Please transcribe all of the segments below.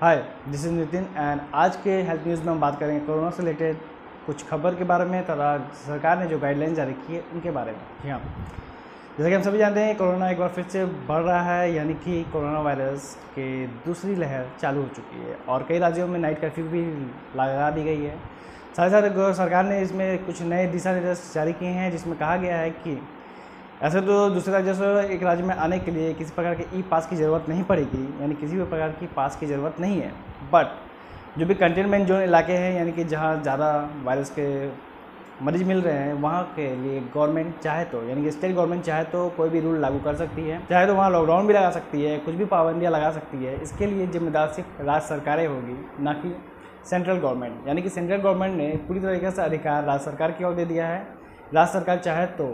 Hi this is Nitin and आज के health news में हम बात करेंगे कोरोना से रिलेटेड कुछ खबर के बारे में तथा सरकार ने जो गाइडलाइन जारी की है उनके बारे में। जी हाँ। जैसा कि हम सभी जानते हैं कोरोना एक बार फिर से बढ़ रहा है, यानी कि कोरोना वायरस के दूसरी लहर चालू हो चुकी है और कई राज्यों में नाइट कर्फ्यू भी लगा दी गई है। साथ ही साथ सरकार ने इसमें कुछ नए दिशा निर्देश जारी किए हैं, जिसमें कहा गया है कि ऐसे तो दूसरे राज्य से एक राज्य में आने के लिए किसी प्रकार के ई पास की ज़रूरत नहीं पड़ेगी, यानी किसी भी प्रकार की पास की ज़रूरत नहीं है। बट जो भी कंटेनमेंट जोन इलाके हैं, यानी कि जहाँ ज़्यादा वायरस के मरीज़ मिल रहे हैं, वहाँ के लिए गवर्नमेंट चाहे तो यानी कि स्टेट गवर्नमेंट चाहे तो कोई भी रूल लागू कर सकती है। चाहे तो वहाँ लॉकडाउन भी लगा सकती है, कुछ भी पाबंदियाँ लगा सकती है, इसके लिए जिम्मेदार सिर्फ़ राज्य सरकारें होगी, ना कि सेंट्रल गवर्नमेंट यानी कि सेंट्रल गवर्नमेंट ने पूरी तरीके से अधिकार राज्य सरकार की ओर दे दिया है। राज्य सरकार चाहे तो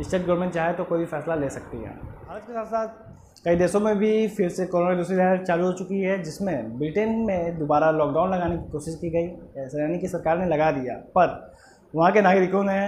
स्टेट गवर्नमेंट चाहे तो कोई भी फैसला ले सकती है। भारत के साथ साथ कई देशों में भी फिर से कोरोना दूसरी लहर चालू हो चुकी है जिसमें ब्रिटेन में दोबारा लॉकडाउन लगाने की कोशिश की गई। ऐसा यानी कि सरकार ने लगा दिया पर वहाँ के नागरिकों ने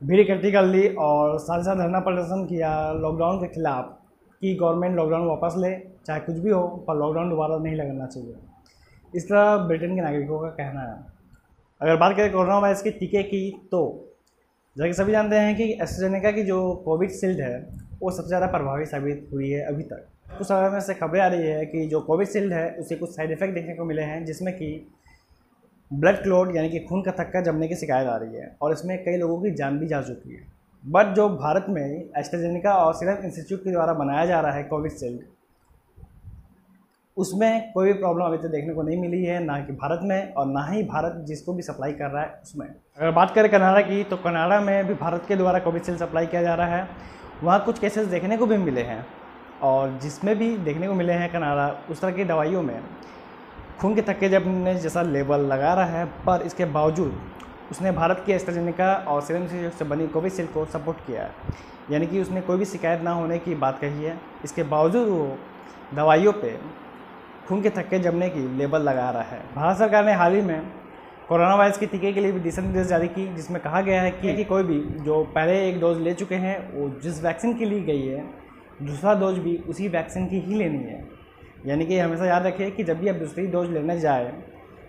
भीड़ इकट्ठी कर ली और साथ ही साथ धरना प्रदर्शन किया लॉकडाउन के खिलाफ कि गवर्नमेंट लॉकडाउन वापस ले चाहे कुछ भी हो पर लॉकडाउन दोबारा नहीं लगाना चाहिए। इस तरह ब्रिटेन के नागरिकों का कहना है। अगर बात करें कोरोना वायरस के टीके की तो जैसे कि सभी जानते हैं कि एस्ट्रेजेनेका की जो कोविड शील्ड है, वो सबसे ज़्यादा प्रभावी साबित हुई है अभी तक। कुछ समय में से खबरें आ रही है कि जो कोविड शील्ड है, उसे कुछ साइड इफ़ेक्ट देखने को मिले हैं, जिसमें कि ब्लड क्लोड यानी कि खून का थक्का जमने की शिकायत आ रही है और इसमें कई लोगों की जान भी जा चुकी है। बट जो भारत में एस्ट्रेजेनिका और सीरम इंस्टीट्यूट के द्वारा बनाया जा रहा है कोविड शील्ड उसमें कोई भी प्रॉब्लम अभी तक देखने को नहीं मिली है, ना कि भारत में और ना ही भारत जिसको भी सप्लाई कर रहा है उसमें। अगर बात करें कनाडा की तो कनाडा में भी भारत के द्वारा कोविशील्ड सप्लाई किया जा रहा है। वहाँ कुछ केसेस देखने को भी मिले हैं और जिसमें भी देखने को मिले हैं कनाडा, उस तरह की दवाइयों में, खून के थक्के जब ने जैसा लेबल लगा रहा है, पर इसके बावजूद उसने भारत की एस्ट्राजेनिका और सीरम से बनी कोविशील्ड को सपोर्ट किया है। यानी कि उसने कोई भी शिकायत ना होने की बात कही है। इसके बावजूद वो दवाइयों पे खून के थक्के जमने की लेबल लगा रहा है। भारत सरकार ने हाल ही में कोरोना वायरस के टीके के लिए भी दिशा निर्देश जारी की जिसमें कहा गया है कि, कि कोई भी जो पहले एक डोज ले चुके हैं वो जिस वैक्सीन की ली गई है दूसरा डोज भी उसी वैक्सीन की ही लेनी है। यानी कि हमेशा याद रखें कि जब भी आप दूसरी डोज लेने जाए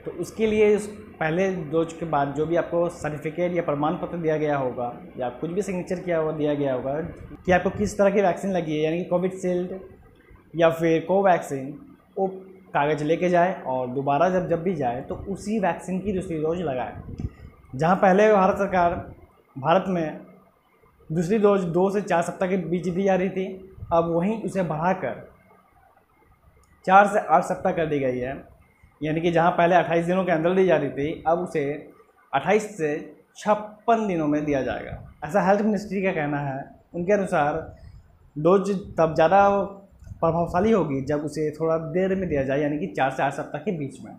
तो उसके लिए उस पहले डोज के बाद जो भी आपको सर्टिफिकेट या प्रमाण पत्र दिया गया होगा या कुछ भी सिग्नेचर किया हुआ दिया गया होगा कि आपको किस तरह की वैक्सीन लगी है यानी कि कोविडशील्ड या फिर कोवैक्सीन वो कागज़ लेके जाए और दोबारा जब जब भी जाए तो उसी वैक्सीन की दूसरी डोज लगाए। जहाँ पहले भारत सरकार, भारत में दूसरी डोज दो से चार सप्ताह के बीच दी जा रही थी, अब वहीं उसे बढ़ाकर चार से आठ सप्ताह कर दी गई है। यानी कि जहाँ पहले अट्ठाईस दिनों के अंदर दी जा रही थी, अब उसे अट्ठाईस से छप्पन दिनों में दिया जाएगा। ऐसा हेल्थ मिनिस्ट्री का कहना है, उनके अनुसार डोज तब ज़्यादा प्रभावशाली होगी जब उसे थोड़ा देर में दिया जाए, यानी कि चार से आठ सप्ताह के बीच में।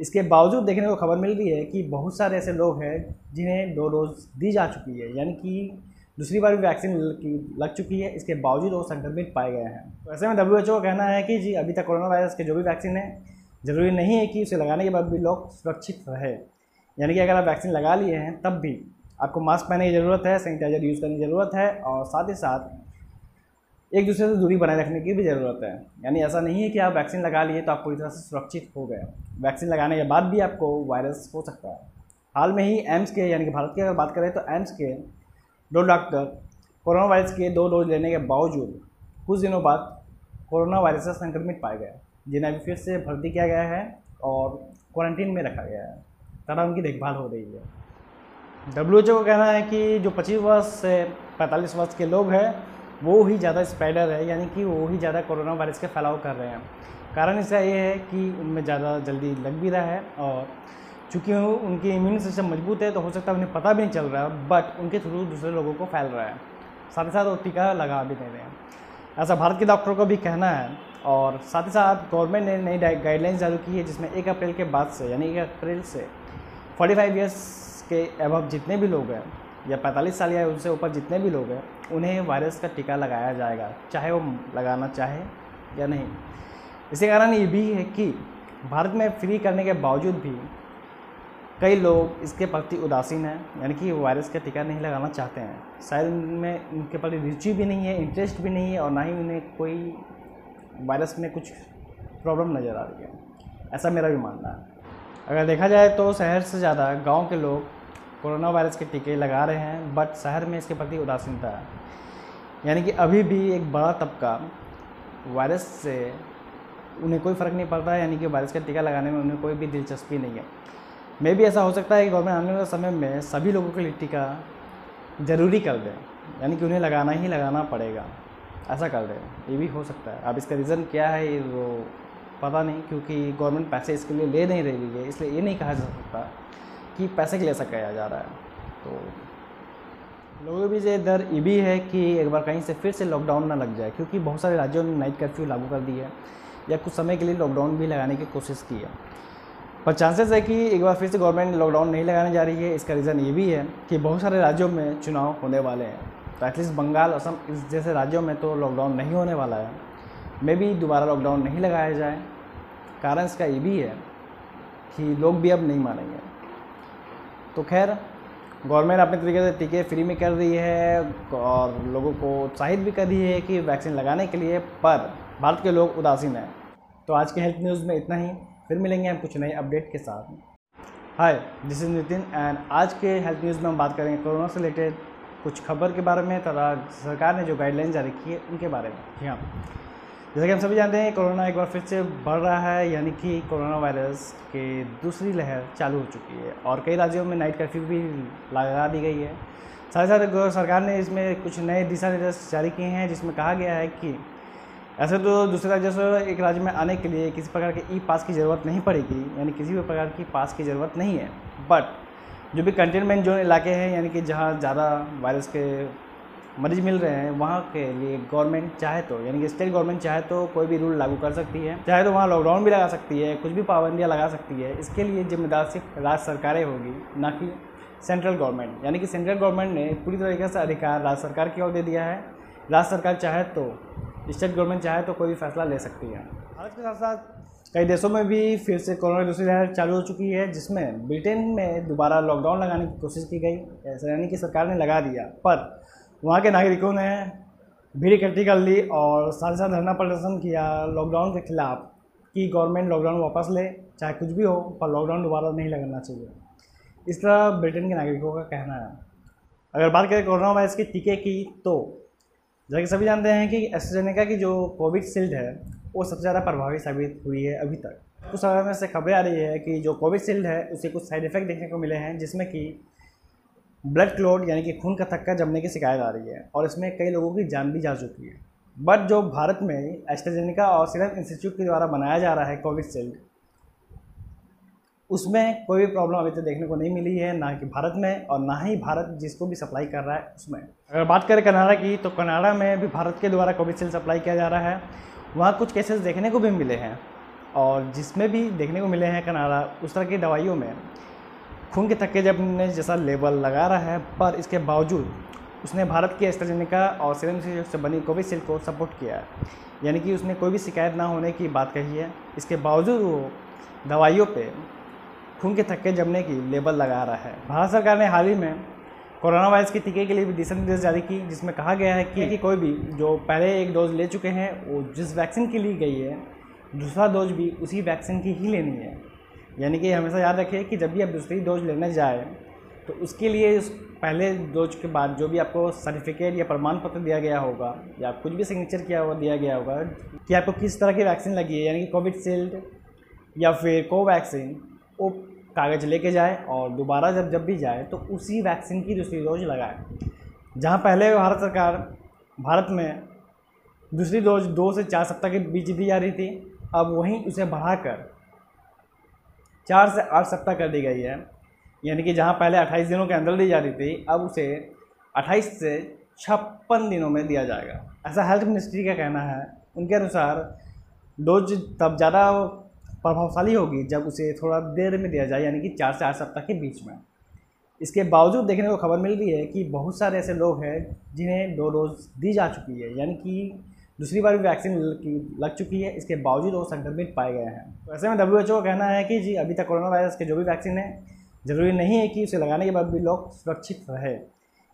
इसके बावजूद देखने को खबर मिल रही है कि बहुत सारे ऐसे लोग हैं जिन्हें दो डोज दी जा चुकी है, यानी कि दूसरी बार भी वैक्सीन लग चुकी है। इसके बावजूद वो संक्रमित पाए गए हैं। तो ऐसे में डब्ल्यूएचओ का कहना है कि जी, अभी तक कोरोना वायरस के जो भी वैक्सीन है, ज़रूरी नहीं है कि उसे लगाने के बाद भी लोग सुरक्षित रहे। यानी कि अगर आप वैक्सीन लगा लिए हैं, तब भी आपको मास्क पहनने की ज़रूरत है, सैनिटाइजर यूज़ करने की ज़रूरत है, और साथ ही साथ एक दूसरे से दूरी बनाए रखने की भी ज़रूरत है। यानी ऐसा नहीं है कि आप वैक्सीन लगा लिए तो आप पूरी तरह से सुरक्षित हो गए। वैक्सीन लगाने के बाद भी आपको वायरस हो सकता है। हाल में ही एम्स के, यानी कि भारत की अगर बात करें तो एम्स के दो डॉक्टर कोरोना वायरस के दो डोज लेने के बावजूद कुछ दिनों बाद कोरोना वायरस से संक्रमित पाए गए। जिन्हें अभी फिर से भर्ती किया गया है और क्वारंटीन में रखा गया है। तरह उनकी देखभाल हो रही है। डब्ल्यू का कहना है कि जो पच्चीस वर्ष से पैंतालीस वर्ष के लोग हैं वो ही ज़्यादा स्प्रेडर है, यानी कि वो ही ज़्यादा कोरोना वायरस के फैलाव कर रहे हैं। कारण इसका ये है कि उनमें ज़्यादा जल्दी लग भी रहा है और चूँकि उनकी इम्यून सिस्टम मज़बूत है तो हो सकता है उन्हें पता भी नहीं चल रहा बट उनके थ्रू दूसरे लोगों को फैल रहा है। साथ ही साथ वो टीका लगा भी नहीं रहे हैं। ऐसा भारत के डॉक्टरों का भी कहना है और साथ ही साथ गवर्नमेंट ने नई गाइडलाइंस जारी की है, जिसमें एक अप्रैल के बाद से, यानी एक अप्रैल से फोर्टी फाइव ईयर्स के अबव जितने भी लोग हैं या पैंतालीस साल या उनसे ऊपर जितने भी लोग हैं, उन्हें वायरस का टीका लगाया जाएगा, चाहे वो लगाना चाहे या नहीं। इसी कारण ये भी है कि भारत में फ्री करने के बावजूद भी कई लोग इसके प्रति उदासीन हैं, यानी कि वायरस का टीका नहीं लगाना चाहते हैं। शायद उनमें उनके प्रति रुचि भी नहीं है इंटरेस्ट भी नहीं है, और ना ही उन्हें कोई वायरस में कुछ प्रॉब्लम नज़र आ रही है। ऐसा मेरा भी मानना है। अगर देखा जाए तो शहर से ज़्यादा गाँव के लोग कोरोना वायरस के टीके लगा रहे हैं बट शहर में इसके प्रति उदासीनता है। यानी कि अभी भी एक बड़ा तबका वायरस से उन्हें कोई फ़र्क नहीं पड़ता है, यानी कि वायरस का टीका लगाने में उन्हें कोई भी दिलचस्पी नहीं है। मे भी ऐसा हो सकता है कि गवर्नमेंट आने वाले समय में सभी लोगों के लिए टीका ज़रूरी कर दें, यानी कि उन्हें लगाना ही लगाना पड़ेगा। ऐसा कर दें, ये भी हो सकता है। अब इसका रीज़न क्या है, ये वो पता नहीं, क्योंकि गवर्नमेंट पैसे इसके लिए ले नहीं रही है, इसलिए ये नहीं कहा जा सकता। कि पैसे के लिए ऐसा किया जा रहा है। तो लोगों के बीच डर ये भी है कि एक बार कहीं से फिर से लॉकडाउन ना लग जाए, क्योंकि बहुत सारे राज्यों ने नाइट कर्फ्यू लागू कर दी है, या कुछ समय के लिए लॉकडाउन भी लगाने की कोशिश की है। पर चांसेस है कि एक बार फिर से गवर्नमेंट लॉकडाउन नहीं लगाने जा रही है, इसका रीज़न ये भी है कि बहुत सारे राज्यों में चुनाव होने वाले हैं। तो एटलीस्ट बंगाल असम इस जैसे राज्यों में तो लॉकडाउन नहीं होने वाला है। मे भी दोबारा लॉकडाउन नहीं लगाया जाए। कारण इसका ये भी है कि लोग भी अब नहीं मानेंगे। तो खैर, गवर्नमेंट अपने तरीके से टीके फ्री में कर रही है और लोगों को उत्साहित भी कर रही है कि वैक्सीन लगाने के लिए, पर भारत के लोग उदासीन हैं। तो आज के हेल्थ न्यूज़ में इतना ही। फिर मिलेंगे हम कुछ नए अपडेट के साथ। Hi this is Nitin and आज के हेल्थ न्यूज़ में हम बात करेंगे कोरोना से रिलेटेड कुछ खबर के बारे में। तथा सरकार ने जो गाइडलाइन जारी की है उनके बारे में। जी हाँ। जैसा कि हम सभी जानते हैं, कोरोना एक बार फिर से बढ़ रहा है, यानी कि कोरोना वायरस के दूसरी लहर चालू हो चुकी है और कई राज्यों में नाइट कर्फ्यू भी लगा दी गई है। साथ ही साथ सरकार ने इसमें कुछ नए दिशा निर्देश जारी किए हैं, जिसमें कहा गया है कि ऐसे तो दूसरे राज्य से एक राज्य में आने के लिए किसी प्रकार के ई पास की ज़रूरत नहीं पड़ेगी, यानी किसी भी प्रकार की पास की ज़रूरत नहीं है। बट जो भी कंटेनमेंट जोन इलाके हैं, यानी कि जहाँ ज़्यादा वायरस के मरीज़ मिल रहे हैं वहाँ के लिए गवर्नमेंट चाहे तो यानी कि स्टेट गवर्नमेंट चाहे तो कोई भी रूल लागू कर सकती है। चाहे तो वहाँ लॉकडाउन भी लगा सकती है कुछ भी पाबंदियाँ लगा सकती है इसके लिए जिम्मेदार सिर्फ़ राज्य सरकारें होगी ना कि सेंट्रल गवर्नमेंट यानी कि सेंट्रल गवर्नमेंट ने पूरी तरीके से अधिकार राज्य सरकार की ओर दे दिया है। राज्य सरकार चाहे तो स्टेट गवर्नमेंट चाहे तो कोई भी फैसला ले सकती है। भारत के साथ साथ कई देशों में भी फिर से कोरोना की दूसरी लहर चालू हो चुकी है जिसमें ब्रिटेन में दोबारा लॉकडाउन लगाने की कोशिश की गई। ऐसा यानी कि सरकार ने लगा दिया पर वहाँ के नागरिकों ने भीड़ इकट्ठी कर ली और साथ ही साथ धरना प्रदर्शन किया लॉकडाउन के खिलाफ कि गवर्नमेंट लॉकडाउन वापस ले, चाहे कुछ भी हो, पर लॉकडाउन दोबारा नहीं लगाना चाहिए। इस तरह ब्रिटेन के नागरिकों का कहना है। अगर बात करें कोरोना वायरस के टीके की तो जैसा कि सभी जानते हैं कि एस्ट्रेजेनेका की जो कोविड शील्ड है, वो सबसे ज़्यादा प्रभावी साबित हुई है अभी तक। कुछ समय में से खबरें आ रही है कि जो कोविड शील्ड है, उसे कुछ साइड इफ़ेक्ट देखने को मिले हैं, जिसमें कि ब्लड क्लोट यानी कि खून का थक्का जमने की शिकायत आ रही है और इसमें कई लोगों की जान भी जा चुकी है। बट जो भारत में एस्ट्राजेनिका और सिरम इंस्टीट्यूट के द्वारा बनाया जा रहा है कोविड शील्ड उसमें कोई भी प्रॉब्लम अभी तक देखने को नहीं मिली है, ना कि भारत में और ना ही भारत जिसको भी सप्लाई कर रहा है उसमें। अगर बात करें कनाडा की तो कनाडा में भी भारत के द्वारा कोविशील्ड सप्लाई किया जा रहा है। वहाँ कुछ केसेस देखने को भी मिले हैं और जिसमें भी देखने को मिले हैं कनाडा, उस तरह की दवाइयों में खून के थक्के जब ने जैसा लेबल लगा रहा है पर इसके बावजूद उसने भारत की एस्ट्राजेनिका और सीरम से बनी कोविशील्ड को सपोर्ट किया है। यानी कि उसने कोई भी शिकायत ना होने की बात कही है। इसके बावजूद वो दवाइयों पे खून के थक्के जमने की लेबल लगा रहा है। भारत सरकार ने हाल ही में कोरोना वायरस के टीके के लिए भी दिशा निर्देश जारी की जिसमें कहा गया है कि, कि कोई भी जो पहले एक डोज ले चुके हैं वो जिस वैक्सीन की ली गई है दूसरा डोज भी उसी वैक्सीन की ही लेनी है। यानी कि हमेशा याद रखें कि जब भी आप दूसरी डोज लेने जाए तो उसके लिए उस पहले डोज के बाद जो भी आपको सर्टिफिकेट या प्रमाण पत्र दिया गया होगा, या कुछ भी सिग्नेचर किया हुआ, दिया गया होगा, कि आपको किस तरह की वैक्सीन लगी है, यानी कि कोविडशील्ड या फिर कोवैक्सीन वो कागज़ लेके जाए और दोबारा जब जब भी जाए तो उसी वैक्सीन की दूसरी डोज लगाए। जहाँ पहले भारत सरकार, भारत में दूसरी डोज दो से चार सप्ताह के बीच दी जा रही थी, अब वहीं उसे बढ़ाकर चार से आठ सप्ताह कर दी गई है। यानी कि जहाँ पहले अट्ठाईस दिनों के अंदर दी जा रही थी, अब उसे अट्ठाईस से छप्पन दिनों में दिया जाएगा। ऐसा हेल्थ मिनिस्ट्री का कहना है। उनके अनुसार डोज तब ज़्यादा प्रभावशाली होगी जब उसे थोड़ा देर में दिया जाए, यानी कि चार से आठ सप्ताह के बीच में। इसके बावजूद देखने को खबर मिल रही है कि बहुत सारे ऐसे लोग हैं जिन्हें दो डोज दी जा चुकी है। यानी कि दूसरी बार भी वैक्सीन लग चुकी है, इसके बावजूद वो संक्रमित पाए गए हैं। तो ऐसे में डब्ल्यूएचओ का कहना है कि जी, अभी तक कोरोना वायरस के जो भी वैक्सीन है, ज़रूरी नहीं है कि उसे लगाने के बाद भी लोग सुरक्षित रहे।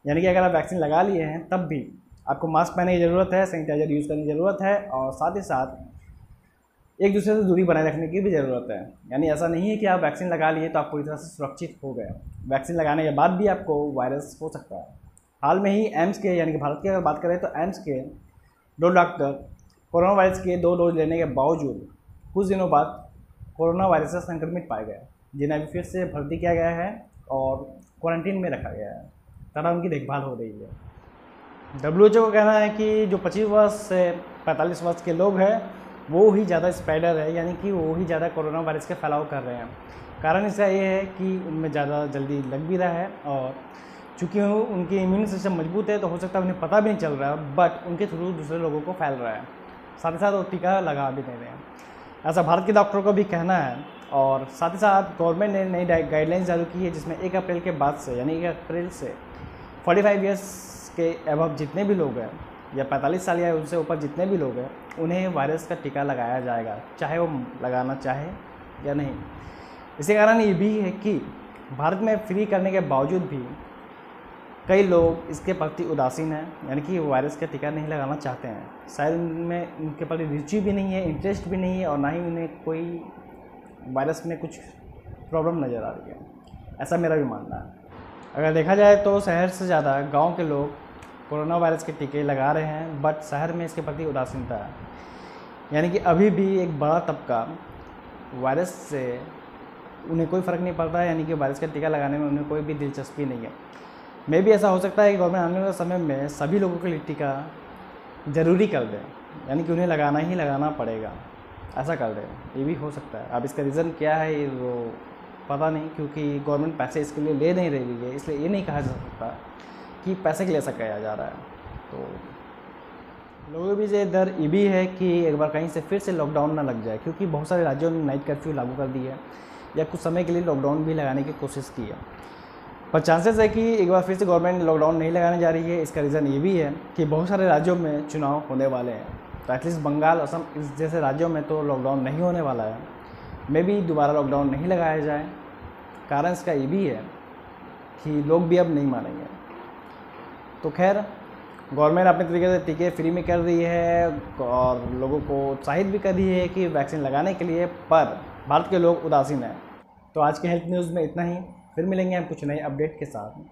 यानी कि अगर आप वैक्सीन लगा लिए हैं, तब भी आपको मास्क पहनने की ज़रूरत है सैनिटाइजर यूज़ करने की ज़रूरत है, और साथ ही साथ एक दूसरे से दूरी बनाए रखने की भी ज़रूरत है। यानी ऐसा नहीं है कि आप वैक्सीन लगा लिए तो आप पूरी तरह से सुरक्षित हो गए। वैक्सीन लगाने के बाद भी आपको वायरस हो सकता है। हाल में ही एम्स के, यानी कि भारत की अगर बात करें तो एम्स के दो डॉक्टर कोरोना वायरस के दो डोज लेने के बावजूद कुछ दिनों बाद कोरोना वायरस से संक्रमित पाए गए जिन्हें अभी फिर से भर्ती किया गया है और क्वारंटीन में रखा गया है। तथा उनकी देखभाल हो रही है। डब्ल्यू एच ओ का कहना है कि जो 25 वर्ष से 45 वर्ष के लोग हैं, वो ही ज़्यादा स्प्रेडर है, यानी कि वो ही ज़्यादा कोरोना वायरस के फैलाव कर रहे हैं। कारण इसका ये है कि उनमें ज़्यादा जल्दी लग भी रहा है और चूँकि उनकी इम्यून सिस्टम मज़बूत है तो हो सकता है उन्हें पता भी नहीं चल रहा है बट उनके थ्रू दूसरे लोगों को फैल रहा है। साथ ही साथ वो टीका लगा भी नहीं रहे हैं। ऐसा भारत के डॉक्टरों का भी कहना है, और साथ ही साथ गवर्नमेंट ने नई गाइडलाइंस जारी की है, जिसमें एक अप्रैल के बाद से, यानी एक अप्रैल से 45 ईयर्स के अबव जितने भी लोग हैं, या 45 साल या उससे ऊपर जितने भी लोग हैं, उन्हें वायरस का टीका लगाया जाएगा, चाहे वो लगाना चाहे या नहीं। इसी कारण ये भी है कि भारत में फ्री करने के बावजूद भी कई लोग इसके प्रति उदासीन हैं, यानी कि वायरस का टीका नहीं लगाना चाहते हैं। शायद उनमें, उनके प्रति रुचि भी नहीं है इंटरेस्ट भी नहीं है, और ना ही उन्हें कोई वायरस में कुछ प्रॉब्लम नज़र आ रही है। ऐसा मेरा भी मानना है। अगर देखा जाए तो शहर से ज़्यादा गाँव के लोग कोरोना वायरस के टीके लगा रहे हैं बट शहर में इसके प्रति उदासीनता है। यानी कि अभी भी एक बड़ा तबका वायरस से उन्हें कोई फ़र्क नहीं पड़ता, यानी कि वायरस का टीका लगाने में उन्हें कोई भी दिलचस्पी नहीं है। मे भी ऐसा हो सकता है कि गवर्नमेंट आने वाले समय में सभी लोगों के लिए टीका ज़रूरी कर दें, यानी कि उन्हें लगाना ही लगाना पड़ेगा। ऐसा कर दें, ये भी हो सकता है। अब इसका रीज़न क्या है, ये वो पता नहीं, क्योंकि गवर्नमेंट पैसे इसके लिए ले नहीं रही है, इसलिए ये नहीं कहा जा सकता कि पैसे के लिए ऐसा किया जा रहा है। तो लोगों के बीच ये डर ये भी है कि एक बार कहीं से फिर से लॉकडाउन ना लग जाए, क्योंकि बहुत सारे राज्यों ने नाइट कर्फ्यू लागू कर दी है, या कुछ समय के लिए लॉकडाउन भी लगाने की कोशिश की है। पर चांसेस है कि एक बार फिर से गवर्नमेंट लॉकडाउन नहीं लगाने जा रही है, इसका रीज़न ये भी है कि बहुत सारे राज्यों में चुनाव होने वाले हैं। तो एटलीस्ट बंगाल असम इस जैसे राज्यों में तो लॉकडाउन नहीं होने वाला है। मे भी दोबारा लॉकडाउन नहीं लगाया जाए। कारण इसका ये भी है कि लोग भी अब नहीं मानेंगे। तो खैर गवर्नमेंट अपने तरीके से टीके फ्री में कर रही है और लोगों को उत्साहित भी कर रही है कि वैक्सीन लगाने के लिए, पर भारत के लोग उदासीन हैं। तो आज के हेल्थ न्यूज़ में इतना ही। फिर मिलेंगे हम कुछ नए अपडेट के साथ।